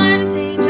one day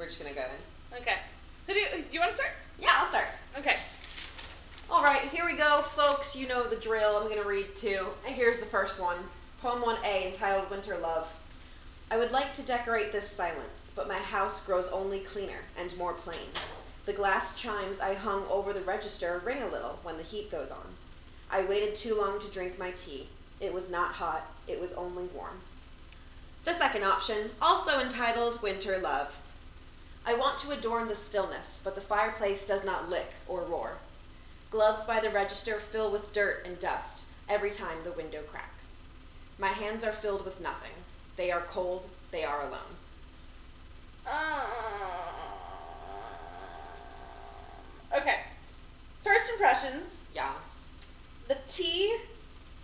We're just gonna go in. Okay. Who do you, do you want to start? Yeah, I'll start. Okay. All right, here we go, folks. You know the drill. I'm gonna read two. And Here's the first one. Poem 1A entitled Winter Love. I would like to decorate this silence, but my house grows only cleaner and more plain. The glass chimes I hung over the register ring a little when the heat goes on. I waited too long to drink my tea. It was not hot, it was only warm. The second option, also entitled Winter Love. I want to adorn the stillness, but the fireplace does not lick or roar. Gloves by the register fill with dirt and dust every time the window cracks. My hands are filled with nothing. They are cold, they are alone. Uh, okay. First impressions. Yeah. The tea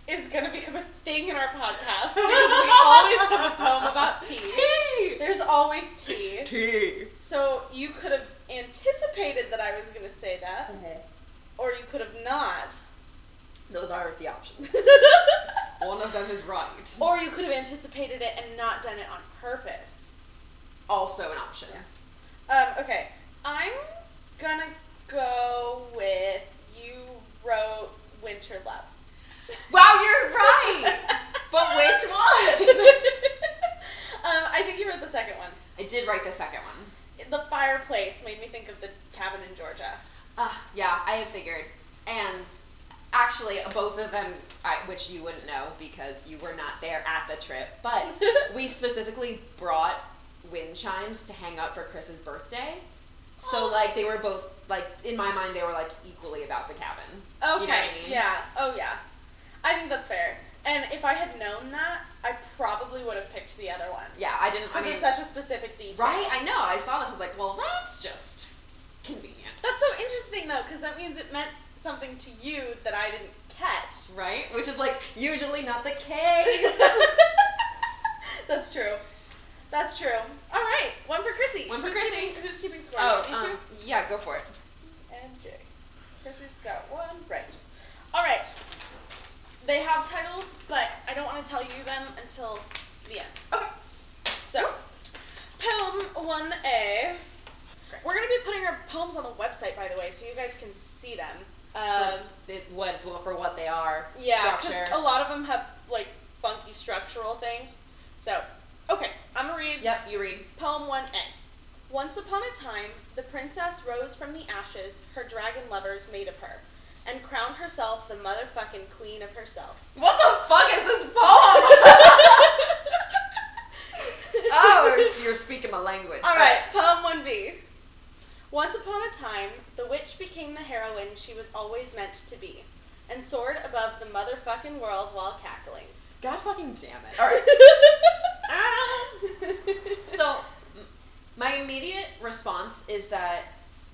is going to become a thing in our podcast because we always have a poem about tea. Tea! There's always tea. Tea! So you could have anticipated that I was going to say that, or you could have not. Those are the options. One of them is right. Or you could have anticipated it and not done it on purpose. Also an option. Um, okay, I'm gonna go with you wrote Winter Love. Wow, you're right! But which one? um, I think you wrote the second one. I did write the second one. The fireplace made me think of the cabin in Georgia. Ah, yeah, I had figured. And actually, both of them, I, which you wouldn't know because you were not there at the trip, but we specifically brought wind chimes to hang up for Chris's birthday. So, like, they were both, like, in my mind, they were, like, equally about the cabin. Okay. You know what I mean? Yeah. Oh yeah. I think that's fair. And if I had known that, I probably would have picked the other one. Yeah, I didn't, I Because mean, it's such a specific detail. right? I know, I saw this, I was like, well, that's just convenient. That's so interesting though, because that means it meant something to you that I didn't catch. Right? Which is, like, usually not the case. That's true. That's true. All right, one for Chrissy. One for who's Chrissy. Keeping, who's keeping score? oh, um, too. yeah, go for it. And Jay. Chrissy's got one right. All right. They have titles, but I don't want to tell you them until the end. Okay. So, poem 1A. We're going to be putting our poems on the website, by the way, so you guys can see them. Um, for, the, what, for what they are. yeah, because a lot of them have, like, funky structural things. So, okay, I'm going to read Yep, you read. Poem 1A. Once upon a time, the princess rose from the ashes her dragon lovers made of her, and crown herself the motherfucking queen of herself. What the fuck is this poem? oh, you're, you're speaking my language. Alright, poem 1B. Once upon a time, the witch became the heroine she was always meant to be, and soared above the motherfucking world while cackling. God fucking damn it. Alright. So, my immediate response is that.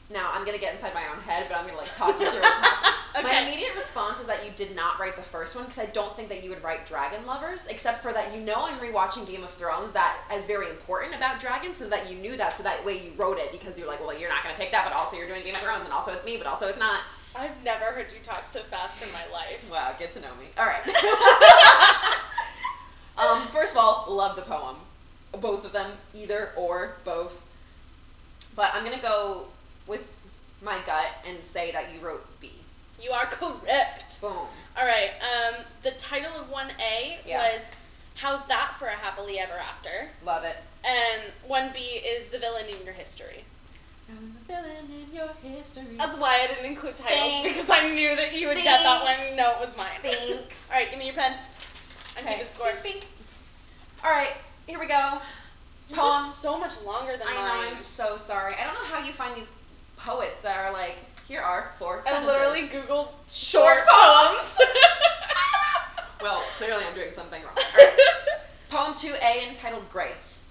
Now, I'm gonna get inside my own head, but I'm gonna like talk you through what's happening. My immediate response is that you did not write the first one because I don't think that you would write dragon lovers, except for that you know I'm rewatching Game of Thrones that is very important about dragons, so that you knew that, so that way you wrote it because you're like, well, you're not gonna pick that, but also you're doing Game of Thrones, and also it's me, but also it's not. I've never heard you talk so fast in my life. Wow, get to know me. All right. um, first of all, love the poem, both of them, either or both. But I'm gonna go with my gut and say that you wrote B. You are correct. Boom. All right. Um, the title of one A Yeah. was "How's That for a Happily Ever After," Love it. and one B is "The Villain in Your History." I'm the villain in your history. That's why I didn't include titles Thanks. because I knew that you would get that one. and know it was mine. Thanks. All right, give me your pen. I'm Okay. keeping score. All right, here we go. Yours Poem. so much longer than I mine. know. I'm so sorry. I don't know how you find these poets that are like, here are four. I literally googled Short short poems. well, clearly I'm doing something wrong. Alright. Poem 2A entitled Grace.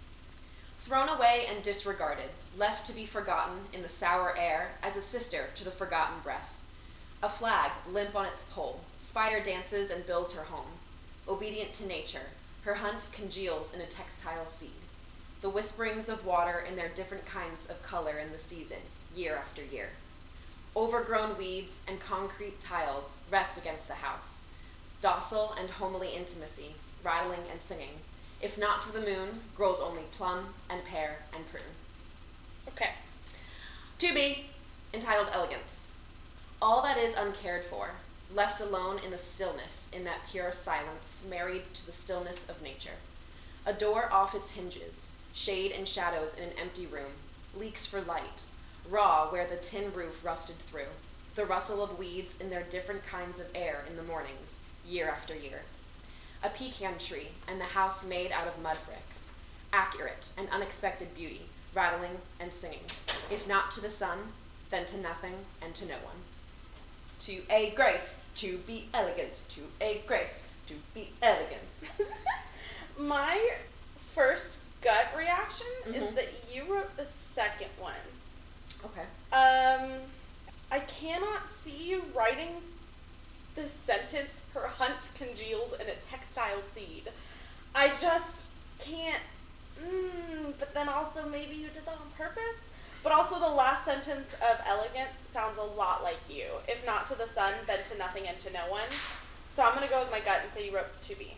Thrown away and disregarded, left to be forgotten in the sour air as a sister to the forgotten breath. A flag limp on its pole, spider dances and builds her home. Obedient to nature, her hunt congeals in a textile seed. The whisperings of water in their different kinds of color in the season, year after year. Overgrown weeds and concrete tiles rest against the house. Docile and homely intimacy, rattling and singing. If not to the moon, grows only plum and pear and prune. okay. To be entitled Elegance. All that is uncared for, left alone in the stillness, in that pure silence, married to the stillness of nature. A door off its hinges, shade and shadows in an empty room, leaks for light, raw where the tin roof rusted through, the rustle of weeds in their different kinds of air in the mornings, year after year. A pecan tree and the house made out of mud bricks, accurate and unexpected beauty, rattling and singing, if not to the sun, then to nothing and to no one. To a grace, to be elegance, to a grace, to be elegance. My first gut reaction is Mhm. that you wrote the second one. Okay. Um, I cannot see you writing the sentence "Her hunt congeals in a textile seed." I just can't. Mm, but then also maybe you did that on purpose. But also the last sentence of elegance sounds a lot like you. If not to the sun, then to nothing and to no one. So I'm gonna go with my gut and say you wrote to be.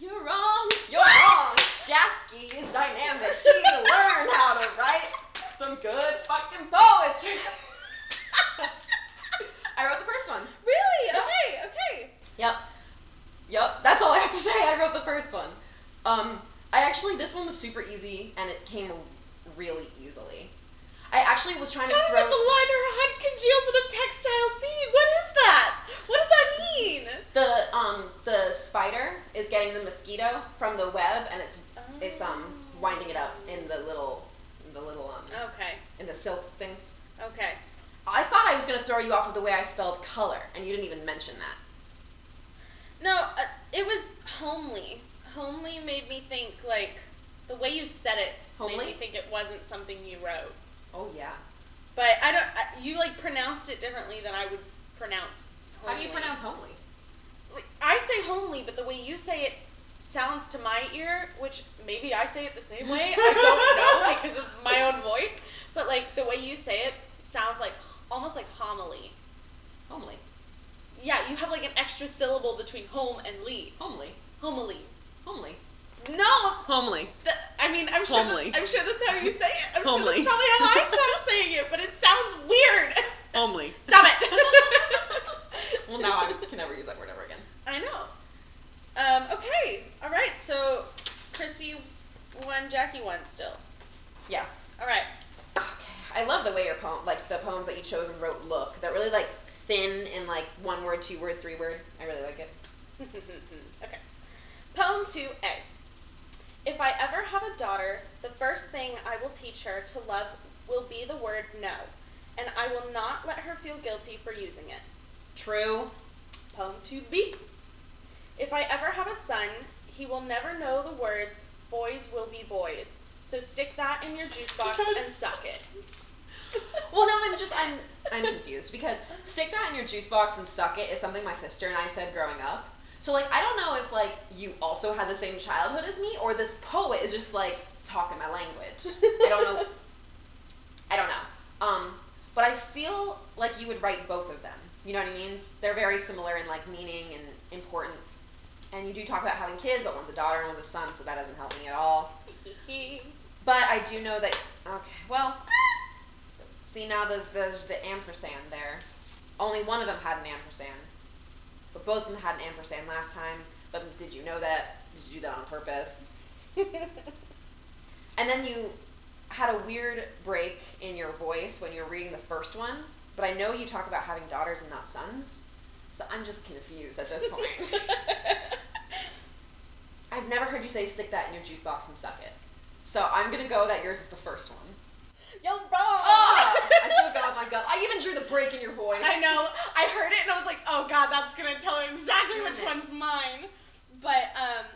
You're wrong. You're wrong. Jackie is dynamic. She learned how to write some good fucking poetry. I wrote the first one. Really? Yeah. Okay. Okay. Yep. Yep. That's all I have to say. I wrote the first one. Um, I actually this one was super easy and it came really easily. I actually was trying Tell to me throw. about the line her hunt congeals in a textile seed. What is that? What does that mean? The um the spider is getting the mosquito from the web and it's it's um winding it up in the little in the little um Okay. In the silk thing. Okay. I thought I was gonna throw you off with the way I spelled color, and you didn't even mention that. No, uh, it was homely. Homely made me think like the way you said it Homely? made me think it wasn't something you wrote. Oh yeah. But I don't. I, you like pronounced it differently than I would pronounce. How do you homely. pronounce homely? I say homely, but the way you say it sounds to my ear, which maybe I say it the same way. I don't know because it's my own voice. But like the way you say it sounds like almost like homily. Homely. Yeah, you have like an extra syllable between home and lee. Homely. Homily. Homely. No, Homely. th- I mean I'm sure Homely. that's, I'm sure that's how you say it. I'm sure Homely. that's probably how I started saying it, but it sounds weird. Homely. Stop it. well, now I can never use that word ever again. I know. Um, okay. All right. So, Chrissy won. Jackie won. Still. Yes. All right. Okay. I love the way your poem, like the poems that you chose and wrote, look. They're really like thin and like one word, two word, three word. I really like it. okay. Poem 2A. If I ever have a daughter, the first thing I will teach her to love will be the word no, and I will not let her feel guilty for using it. True. Poem 2B. If I ever have a son, he will never know the words boys will be boys. So stick that in your juice box and suck it. Well, no, I'm just I'm I'm confused because stick that in your juice box and suck it is something my sister and I said growing up. So like I don't know if like you also had the same childhood as me or this poet is just like talking my language. I don't know. I don't know. Um, but I feel like you would write both of them. You know what I mean? They're very similar in like meaning and importance. And you do talk about having kids, but one's a daughter and one's a son, so that doesn't help me at all. But I do know that. Okay, well, see now there's there's the ampersand there. Only one of them had an ampersand, but both of them had an ampersand last time. But did you know that? Did you do that on purpose? And then you had a weird break in your voice when you were reading the first one. But I know you talk about having daughters and not sons, so I'm just confused at this point. I've never heard you say stick that in your juice box and suck it. So I'm gonna go that yours is the first one. You're wrong. Ah! I should have gone with my gut. I even drew the break in your voice. I know. I heard it and I was like, oh god, that's gonna tell her exactly Damn which it. one's mine. But um,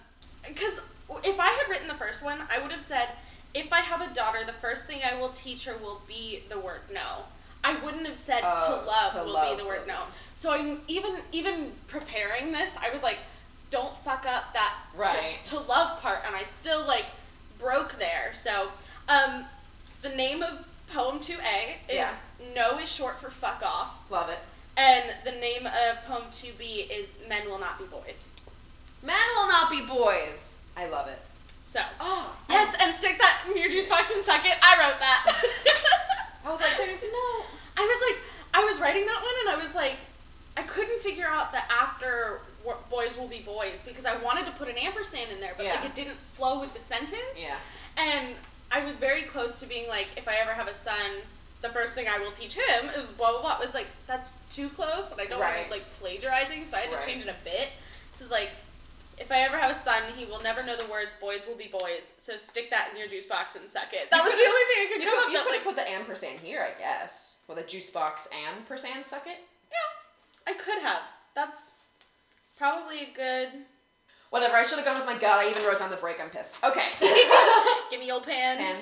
because if I had written the first one, I would have said, if I have a daughter, the first thing I will teach her will be the word no. I wouldn't have said Oh, to love to will love be the word no. So I'm even even preparing this, I was like, don't fuck up that to- Right. to, love part, and I still like broke there. So um, the name of poem two A is Yeah. no is short for fuck off. Love it. And the name of poem 2B is Men Will Not Be Boys. Men will not be boys. I love it. So, Oh yes, and stick that in your juice box and suck it. I wrote that. I was like, there's no. I was like, I was writing that one and I was like, I couldn't figure out the after boys will be boys because I wanted to put an ampersand in there, but like it didn't flow with the sentence. Yeah. And I was very close to being like, if I ever have a son, the first thing I will teach him is blah blah blah. It was like that's too close, and I don't want to like plagiarizing, so I had to Right. change it a bit. This is like, if I ever have a son, he will never know the words "boys will be boys." So stick that in your juice box and suck it. That You was the only thing I could You come could, up you could Like, have put the ampersand here, I guess. With a juice box and suck it. yeah, I could have. That's probably a good. Whatever. I should have gone with my gut. I even wrote down the break. I'm pissed. Okay. Give me old pen. and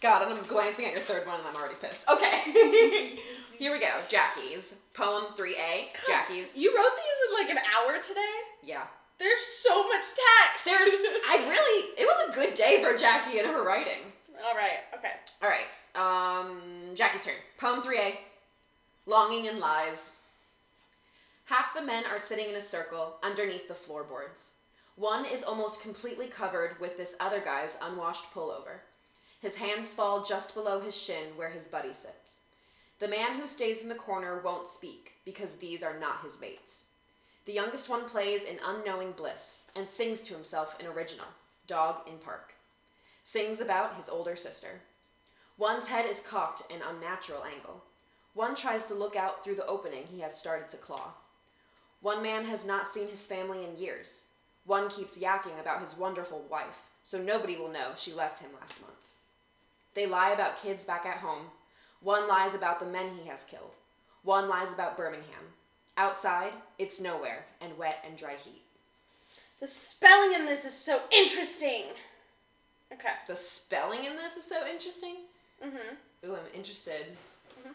God, and I'm glancing at your third one, and I'm already pissed. Okay. Here we go. Jackie's poem 3A. Jackie's. You wrote these in like an hour today. Yeah. There's so much text. There's. I really. It was a good day for Jackie and her writing. All right. Okay. All right. Um, Jackie's turn. Poem 3A. Longing and Lies. Half the men are sitting in a circle underneath the floorboards. One is almost completely covered with this other guy's unwashed pullover. His hands fall just below his shin where his buddy sits. The man who stays in the corner won't speak because these are not his mates. The youngest one plays in unknowing bliss and sings to himself an original, Dog in Park. Sings about his older sister. One's head is cocked an unnatural angle. One tries to look out through the opening he has started to claw. One man has not seen his family in years. One keeps yakking about his wonderful wife, so nobody will know she left him last month. They lie about kids back at home. One lies about the men he has killed. One lies about Birmingham. Outside, it's nowhere and wet and dry heat. The spelling in this is so interesting. Okay. The spelling in this is so interesting. Mhm. Ooh, I'm interested. Mhm.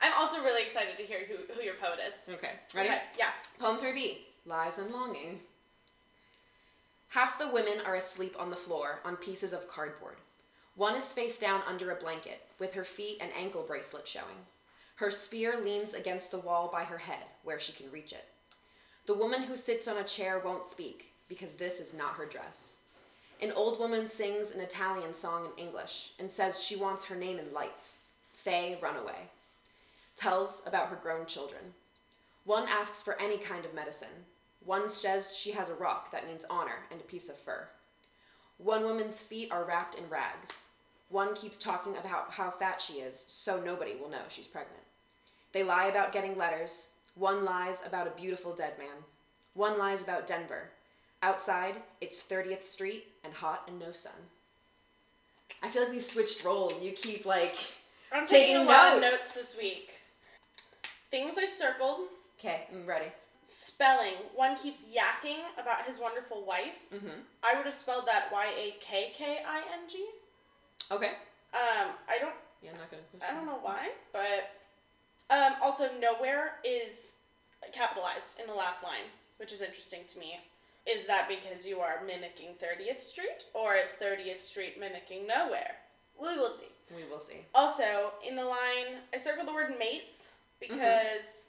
I'm also really excited to hear who, who your poet is. Okay, ready? Okay. Yeah. Poem 3B Lies and Longing. Half the women are asleep on the floor on pieces of cardboard. One is face down under a blanket, with her feet and ankle bracelet showing. Her spear leans against the wall by her head, where she can reach it. The woman who sits on a chair won't speak, because this is not her dress. An old woman sings an Italian song in English and says she wants her name in lights. Faye Runaway. Tells about her grown children. One asks for any kind of medicine. One says she has a rock that means honor and a piece of fur. One woman's feet are wrapped in rags. One keeps talking about how fat she is, so nobody will know she's pregnant. They lie about getting letters. One lies about a beautiful dead man. One lies about Denver. Outside, it's 30th Street and hot and no sun. I feel like we switched roles. You keep like, I'm Taking taking, a lot of notes. this week. Things are circled. okay, I'm ready. Spelling. One keeps yakking about his wonderful wife. Mm-hmm. I would have spelled that Y A K K I N G. Okay. Um, I don't Yeah, I'm not gonna. I don't know why, but um, also nowhere is capitalized in the last line, which is interesting to me. Is that because you are mimicking 30th Street, or is 30th Street mimicking nowhere? We will see. We will see. Also, in the line, I circled the word mates because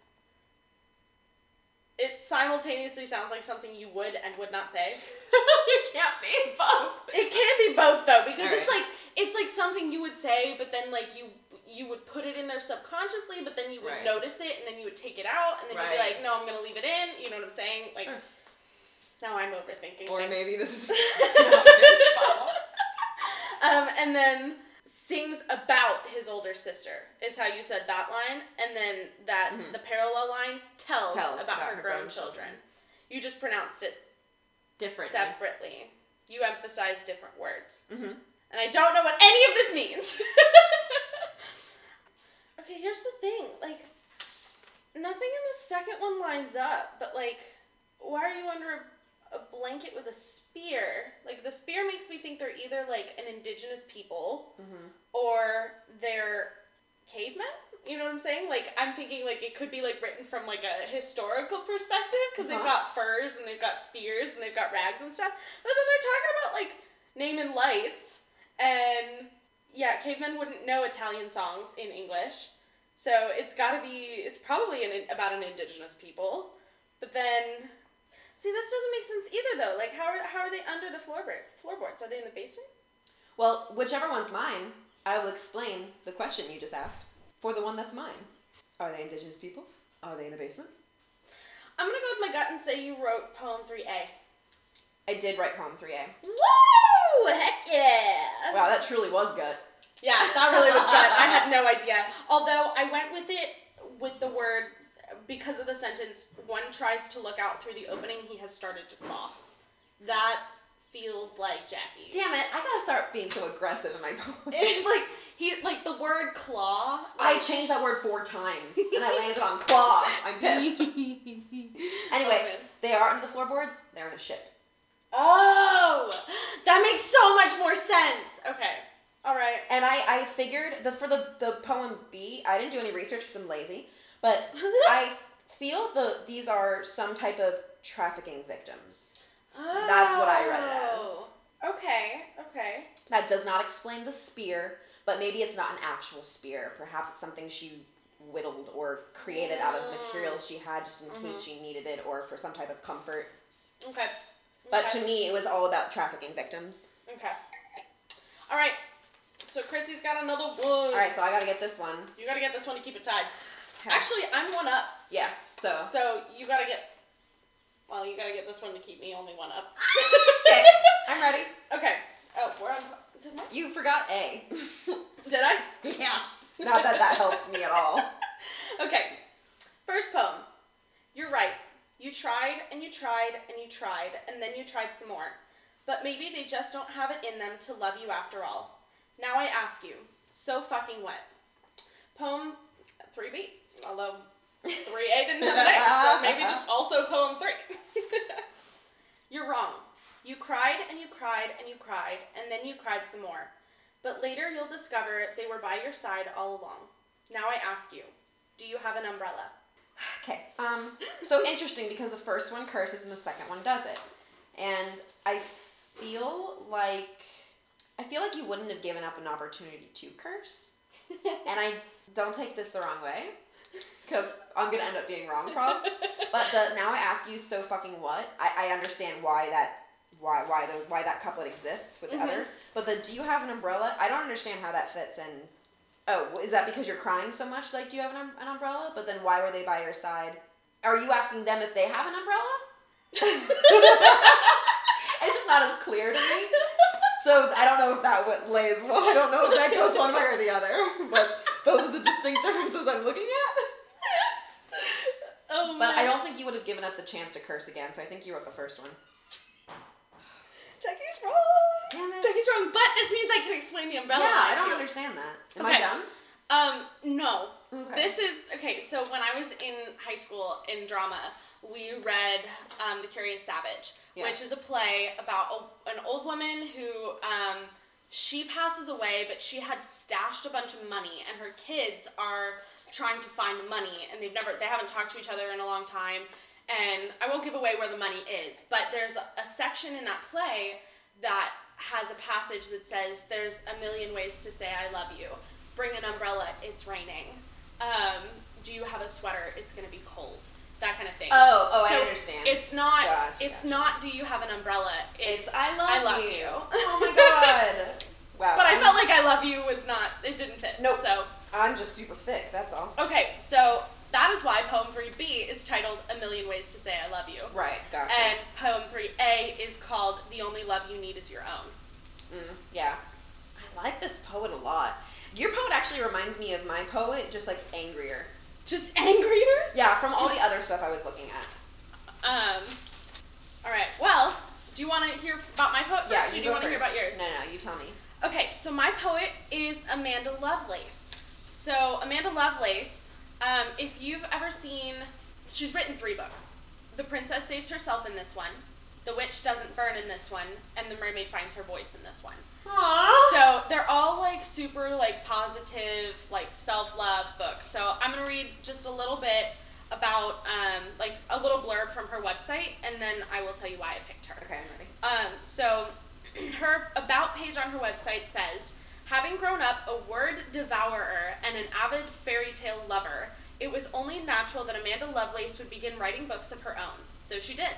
it simultaneously sounds like something you would and would not say. you can't be both. It can be both though, because it's like it's like something you would say, but then like you you would put it in there subconsciously, but then you would Right. notice it, and then you would take it out, and then you'd be like, no, I'm gonna leave it in. You know what I'm saying? Like Sure. now I'm overthinking. Or things. maybe this is. um, and then sings about his older sister is how you said that line, and then that Mhm. the parallel line tells, Tells about, her grown, children. You just pronounced it Different. separately. You emphasized different words. hmm And I don't know what any of this means. okay, here's the thing. Like, nothing in the second one lines up, but like, why are you under a, a blanket with a spear? Like, the spear makes me think they're either like an indigenous people Mm-hmm. or they're cavemen. You know what I'm saying? Like I'm thinking like it could be like written from like a historical perspective because they've Uh-huh. got furs and they've got spears and they've got rags and stuff. But then they're talking about like naming lights and yeah, cavemen wouldn't know Italian songs in English. So it's got to be it's probably an, about an indigenous people. But then see this doesn't make sense either though. Like how are how are they under the floorboard floorboards? Are they in the basement? Well, whichever one's mine, I will explain the question you just asked for the one that's mine. Are they indigenous people? Are they in the basement? I'm gonna go with my gut and say you wrote poem 3A. I did write poem 3A. Woo! Heck yeah! Wow, that truly was gut. Yeah, that really was good. I had no idea. Although I went with it with the word because of the sentence. One tries to look out through the opening. He has started to claw. That feels like Jackie. Damn it, I gotta start being so aggressive in my poems. It's like he like the word claw. I like- changed that word four times and I landed on claw. I'm pissed. Anyway, they are under the floorboards. They're in a ship. Oh, that makes so much more sense. Okay. All right. And I, I figured the for the, the poem B, I didn't do any research because I'm lazy, but I feel the these are some type of trafficking victims. That's what I read it as. Oh. Okay. Okay. That does not explain the spear, but maybe it's not an actual spear. Perhaps it's something she whittled or created out of materials mm. she had just in case mm-hmm. she needed it or for some type of comfort. Okay. But okay. to me, it was all about trafficking victims. Okay. All right. So Chrissy's got another one. All right, so I gotta get this one. You gotta get this one to keep it tied. Okay. Actually, I'm one up. yeah. So So you gotta get. Well, you gotta get this one to keep me only one up. Okay. I'm ready. Okay. Oh, we're on. Did, I? You forgot A. Did I? yeah. Not that that helps me at all. Okay. First poem. You're right. You tried and you tried and you tried and then you tried some more. But maybe they just don't have it in them to love you after all. Now I ask you, so fucking what? Poem 3B, although 3A didn't have an so maybe just also poem 3. You're wrong. You cried and you cried and you cried and then you cried some more. But later you'll discover they were by your side all along. Now I ask you, do you have an umbrella? Okay. Um. So interesting because the first one curses and the second one doesn't, and I feel like I feel like you wouldn't have given up an opportunity to curse, and I don't take this the wrong way, because I'm gonna end up being wrong probably. But the now I ask you so fucking what? I, I understand why that why why those why that couplet exists with the Mhm. other. But the do you have an umbrella? I don't understand how that fits in. Oh, is that because you're crying so much? Like, do you have an, um- an umbrella? But then why were they by your side? Are you asking them if they have an umbrella? it's just not as clear to me. So I don't know if that what lays well. I don't know if that goes one way or the other. But those are the distinct differences I'm looking at. oh, But I don't think you would have given up the chance to curse again. So I think you wrote the first one. Jackie's wrong. Damn it. Wrong, but this means I can explain the umbrella. yeah, I don't too. understand that. Am Okay. I dumb? Um, no. Okay. This is okay. So when I was in high school in drama, we read um, *The Curious Savage*, Yeah. which is a play about a, an old woman who um, she passes away, but she had stashed a bunch of money, and her kids are trying to find money, and they've never they haven't talked to each other in a long time. And I won't give away where the money is, but there's a, a section in that play that has a passage that says, "There's a million ways to say I love you." bring an umbrella, it's raining. Um, do you have a sweater? It's gonna be cold. That kind of thing. Oh, oh, I understand. It's not. Gotcha, it's gotcha. not. Do you have an umbrella? It's, It's I love I love you. you. Oh my god. Wow. But I I'm- felt like I love you was not. It didn't fit. Nope. So I'm just super thick. That's all. okay. So that is why poem three B is titled "A Million Ways to Say I Love You," Right. Gotcha. and poem three A is called "The Only Love You Need Is Your Own." Mm, yeah. I like this poet a lot. Your poet actually reminds me of my poet, just like angrier. Just angrier. Yeah, from all the other stuff I was looking at. Um. All right. Well, do you want to hear about my poet first, Yeah, or you do you want to hear about yours? No, no, you tell me. Okay, so my poet is Amanda Lovelace. So Amanda Lovelace, um, if you've ever seen, she's written three books. The Princess Saves Herself in this one. The Witch Doesn't Burn in this one, and The Mermaid Finds Her Voice in this one. Aww. So they're all like super like positive, like self-love books. So I'm gonna read just a little bit about um, like a little blurb from her website, and then I will tell you why I picked her. okay, I'm ready. Um, so her about page on her website says, having grown up a word devourer and an avid fairy tale lover, it was only natural that Amanda Lovelace would begin writing books of her own. So she did.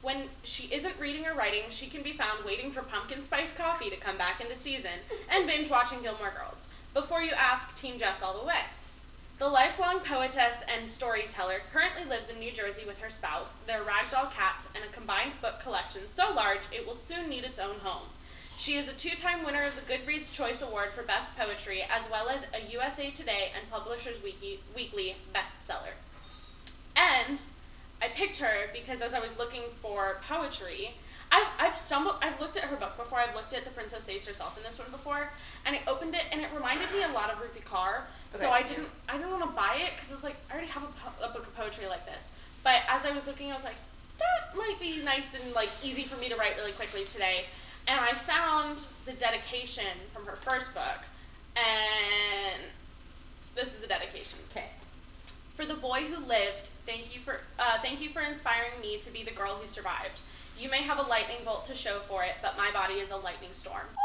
When she isn't reading or writing, she can be found waiting for pumpkin spice coffee to come back into season and binge watching Gilmore Girls. Before you ask, Team Jess all the way. The lifelong poetess and storyteller currently lives in New Jersey with her spouse, their ragdoll cats, and a combined book collection so large it will soon need its own home. She is a two time winner of the Goodreads Choice Award for Best Poetry, as well as a USA Today and Publishers Weekly, Weekly bestseller. And I picked her because as I was looking for poetry, I've, I've stumbled, I've looked at her book before, I've looked at The Princess Saves Herself in this one before, and I opened it and it reminded me a lot of Rupi Kaur. So I didn't, I didn't want to buy it because I was like, I already have a, po- a book of poetry like this. But as I was looking, I was like, that might be nice and like easy for me to write really quickly today. And I found the dedication from her first book, and this is the dedication. Okay. For the boy who lived, thank you for uh, thank you for inspiring me to be the girl who survived. You may have a lightning bolt to show for it, but my body is a lightning storm.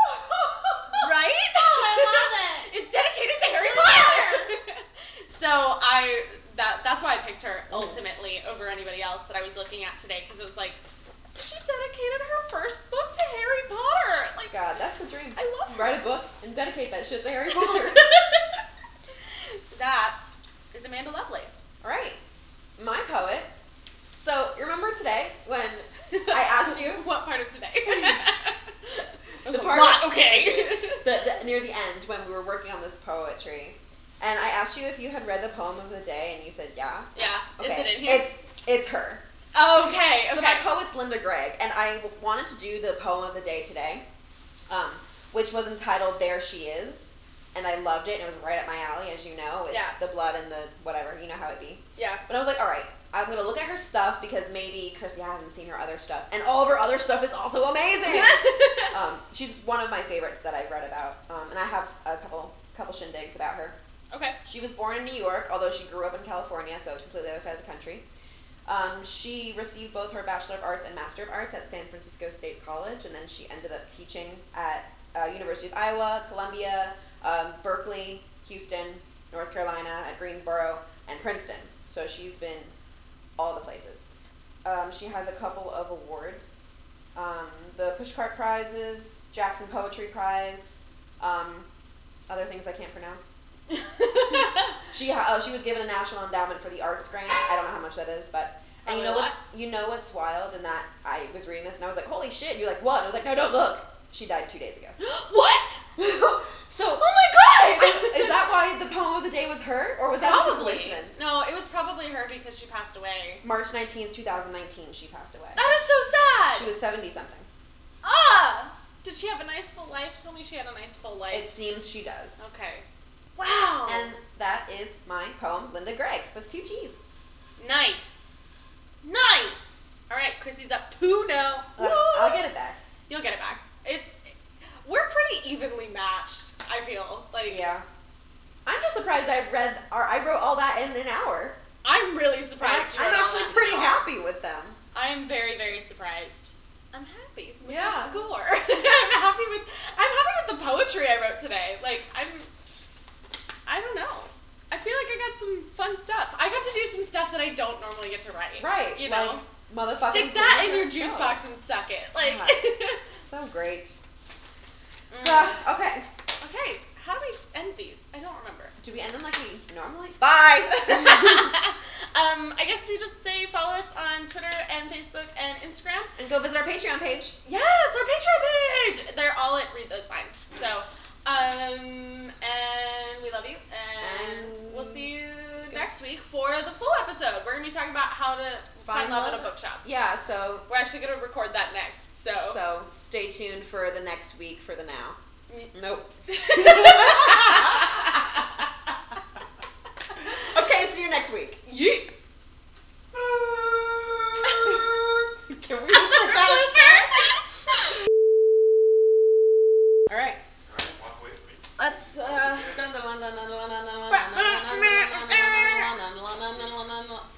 Right? I love it. it's dedicated to Harry Potter. so I that that's why I picked her ultimately over anybody else that I was looking at today because it was like she dedicated her first book to Harry Potter. Like God, that's the dream. I love her. Write a book and dedicate that shit to Harry Potter. that is Amanda Lovelace. All right, my poet. So you remember today when I asked you what part of today? The part- part. okay. the, the, near the end when we were working on this poetry, and I asked you if you had read the poem of the day, and you said yeah. yeah. Okay. Is it in here? It's it's her. Okay. Okay. So my poet's Linda Gregg, and I wanted to do the poem of the day today, um, which was entitled "There She Is," and I loved it. and It was right up my alley, as you know, with Yeah. the blood and the whatever. You know how it be. yeah. But I was like, all right, I'm gonna look at her stuff because maybe Chrissy hasn't seen her other stuff, and all of her other stuff is also amazing. um, she's one of my favorites that I've read about, um, and I have a couple couple shindigs about her. okay. She was born in New York, although she grew up in California, so it's completely the other side of the country. Um, she received both her Bachelor of Arts and Master of Arts at San Francisco State College, and then she ended up teaching at uh, University of Iowa, Columbia, um, Berkeley, Houston, North Carolina, at Greensboro, and Princeton. So she's been all the places. Um, she has a couple of awards. Um, the Pushcart Prizes, Jackson Poetry Prize, um, other things I can't pronounce. She ha- uh, she was given a national endowment for the arts grant. I don't know how much that is, but and you know what's you know what's wild in that I was reading this and I was like, holy shit! You're like what? And I was like, no, don't look. She died two days ago. what? so Oh my god! is that why the poem of the day was her, or was that just a probably? coincidence? No, it was probably her because she passed away. March nineteenth, two thousand nineteen, she passed away. That is so sad. She was seventy something. ah. Did she have a nice full life? Tell me she had a nice full life. It seems she does. okay. Wow. And that is my poem, Linda Gregg, with two G's. nice. Nice. All right, Chrissy's up two now. Uh, I'll get it back. You'll get it back. It's we're pretty evenly matched. I feel like Yeah. I'm just surprised I read or I wrote all that in an hour. I'm really I'm, surprised. I'm wrote all actually pretty happy with them. I am very, very surprised. I'm happy with Yeah. the score. I'm happy with I'm happy with the poetry I wrote today. Like I'm I don't know. I feel like I got some fun stuff. I got to do some stuff that I don't normally get to write. Right. You like, know. motherfucking Stick that in your juice show. box and suck it. Like So great. Mm. Uh, okay. Okay, how do we end these? I don't remember. Do we end them like we normally? Bye. um, I guess we just say follow us on Twitter and Facebook and Instagram. and go visit our Patreon page. Yes, our Patreon page. They're all at Read Those Vines. So, um, and we love you, next week for the full episode. We're gonna be talking about how to find, Find love, love. at a bookshop. Yeah. So We're actually gonna record that next. So, so stay tuned for the next week for the now. Mm. Nope. okay, see you next week. Yeet. Can we